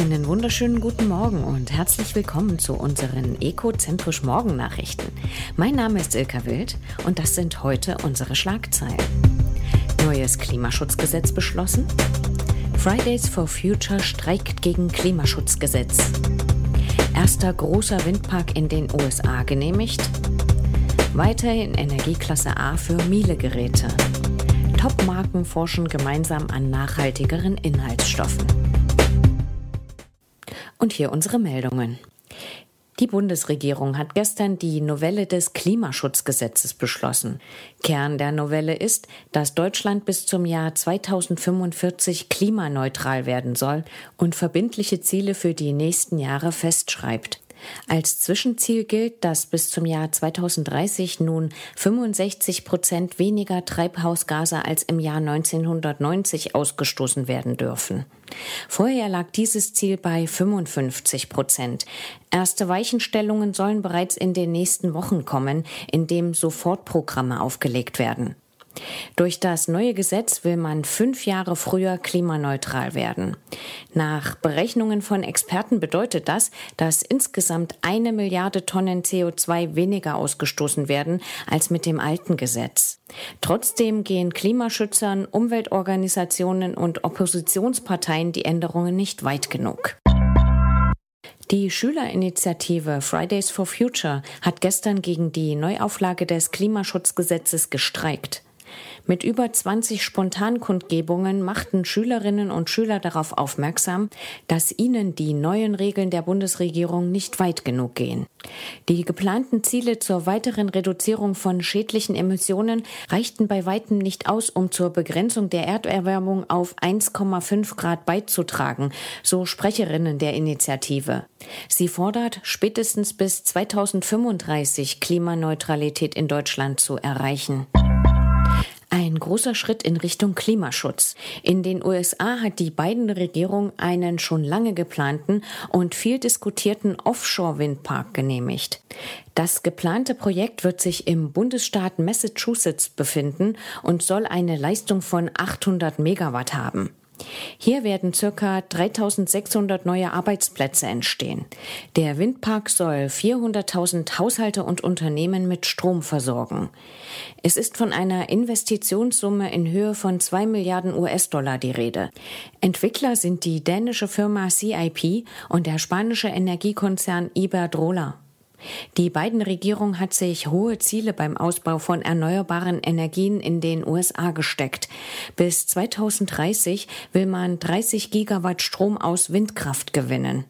Einen wunderschönen guten Morgen und herzlich willkommen zu unseren Ecozentrisch Morgen-Nachrichten. Mein Name ist Ilka Wild und das sind heute unsere Schlagzeilen. Neues Klimaschutzgesetz beschlossen. Fridays for Future streikt gegen Klimaschutzgesetz. Erster großer Windpark in den USA genehmigt. Weiterhin Energieklasse A für Miele-Geräte. Top-Marken forschen gemeinsam an nachhaltigeren Inhaltsstoffen. Und hier unsere Meldungen. Die Bundesregierung hat gestern die Novelle des Klimaschutzgesetzes beschlossen. Kern der Novelle ist, dass Deutschland bis zum Jahr 2045 klimaneutral werden soll und verbindliche Ziele für die nächsten Jahre festschreibt. Als Zwischenziel gilt, dass bis zum Jahr 2030 nun 65 Prozent weniger Treibhausgase als im Jahr 1990 ausgestoßen werden dürfen. Vorher lag dieses Ziel bei 55 Prozent. Erste Weichenstellungen sollen bereits in den nächsten Wochen kommen, indem Sofortprogramme aufgelegt werden. Durch das neue Gesetz will man fünf Jahre früher klimaneutral werden. Nach Berechnungen von Experten bedeutet das, dass insgesamt eine Milliarde Tonnen CO2 weniger ausgestoßen werden als mit dem alten Gesetz. Trotzdem gehen Klimaschützern, Umweltorganisationen und Oppositionsparteien die Änderungen nicht weit genug. Die Schülerinitiative Fridays for Future hat gestern gegen die Neuauflage des Klimaschutzgesetzes gestreikt. Mit über 20 Spontankundgebungen machten Schülerinnen und Schüler darauf aufmerksam, dass ihnen die neuen Regeln der Bundesregierung nicht weit genug gehen. Die geplanten Ziele zur weiteren Reduzierung von schädlichen Emissionen reichten bei weitem nicht aus, um zur Begrenzung der Erderwärmung auf 1,5 Grad beizutragen, so Sprecherinnen der Initiative. Sie fordert, spätestens bis 2035 Klimaneutralität in Deutschland zu erreichen. Ein großer Schritt in Richtung Klimaschutz. In den USA hat die Biden-Regierung einen schon lange geplanten und viel diskutierten Offshore-Windpark genehmigt. Das geplante Projekt wird sich im Bundesstaat Massachusetts befinden und soll eine Leistung von 800 Megawatt haben. Hier werden circa 3600 neue Arbeitsplätze entstehen. Der Windpark soll 400.000 Haushalte und Unternehmen mit Strom versorgen. Es ist von einer Investitionssumme in Höhe von 2 Milliarden US-Dollar die Rede. Entwickler sind die dänische Firma CIP und der spanische Energiekonzern Iberdrola. Die beiden Regierung hat sich hohe Ziele beim Ausbau von erneuerbaren Energien in den USA gesteckt. Bis 2030 will man 30 Gigawatt Strom aus Windkraft gewinnen.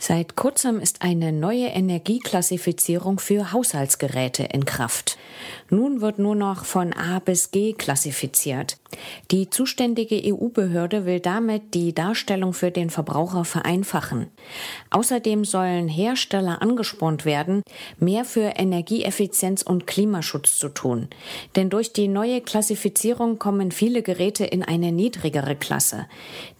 Seit kurzem ist eine neue Energieklassifizierung für Haushaltsgeräte in Kraft. Nun wird nur noch von A bis G klassifiziert. Die zuständige EU-Behörde will damit die Darstellung für den Verbraucher vereinfachen. Außerdem sollen Hersteller angespornt werden, mehr für Energieeffizienz und Klimaschutz zu tun. Denn durch die neue Klassifizierung kommen viele Geräte in eine niedrigere Klasse.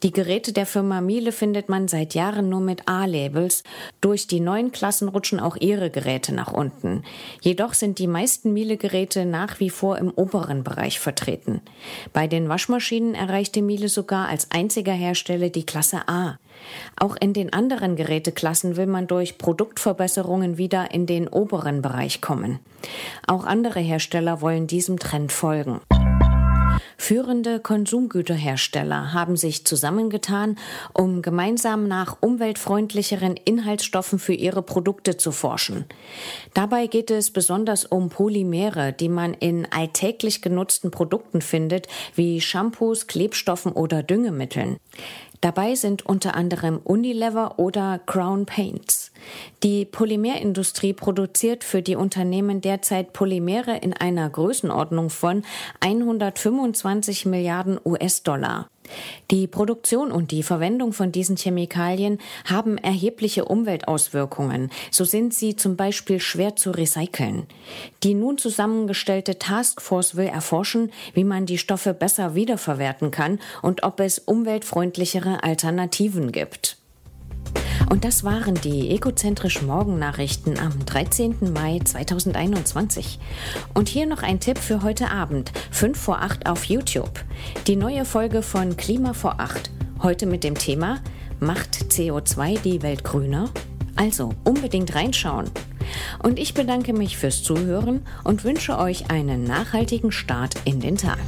Die Geräte der Firma Miele findet man seit Jahren nur mit A-Labels. Durch die neuen Klassen rutschen auch ihre Geräte nach unten. Jedoch sind die meisten Miele-Geräte nach wie vor im oberen Bereich vertreten. Bei den Waschmaschinen erreichte Miele sogar als einziger Hersteller die Klasse A. Auch in den anderen Geräteklassen will man durch Produktverbesserungen wieder in den oberen Bereich kommen. Auch andere Hersteller wollen diesem Trend folgen. Führende Konsumgüterhersteller haben sich zusammengetan, um gemeinsam nach umweltfreundlicheren Inhaltsstoffen für ihre Produkte zu forschen. Dabei geht es besonders um Polymere, die man in alltäglich genutzten Produkten findet, wie Shampoos, Klebstoffen oder Düngemitteln. Dabei sind unter anderem Unilever oder Crown Paints. Die Polymerindustrie produziert für die Unternehmen derzeit Polymere in einer Größenordnung von 125 Milliarden US-Dollar. Die Produktion und die Verwendung von diesen Chemikalien haben erhebliche Umweltauswirkungen. So sind sie zum Beispiel schwer zu recyceln. Die nun zusammengestellte Taskforce will erforschen, wie man die Stoffe besser wiederverwerten kann und ob es umweltfreundlichere Alternativen gibt. Und das waren die egozentrischen Morgennachrichten am 13. Mai 2021. Und hier noch ein Tipp für heute Abend, 5 vor 8 auf YouTube. Die neue Folge von Klima vor 8. Heute mit dem Thema Macht CO2 die Welt grüner? Also unbedingt reinschauen. Und ich bedanke mich fürs Zuhören und wünsche euch einen nachhaltigen Start in den Tag.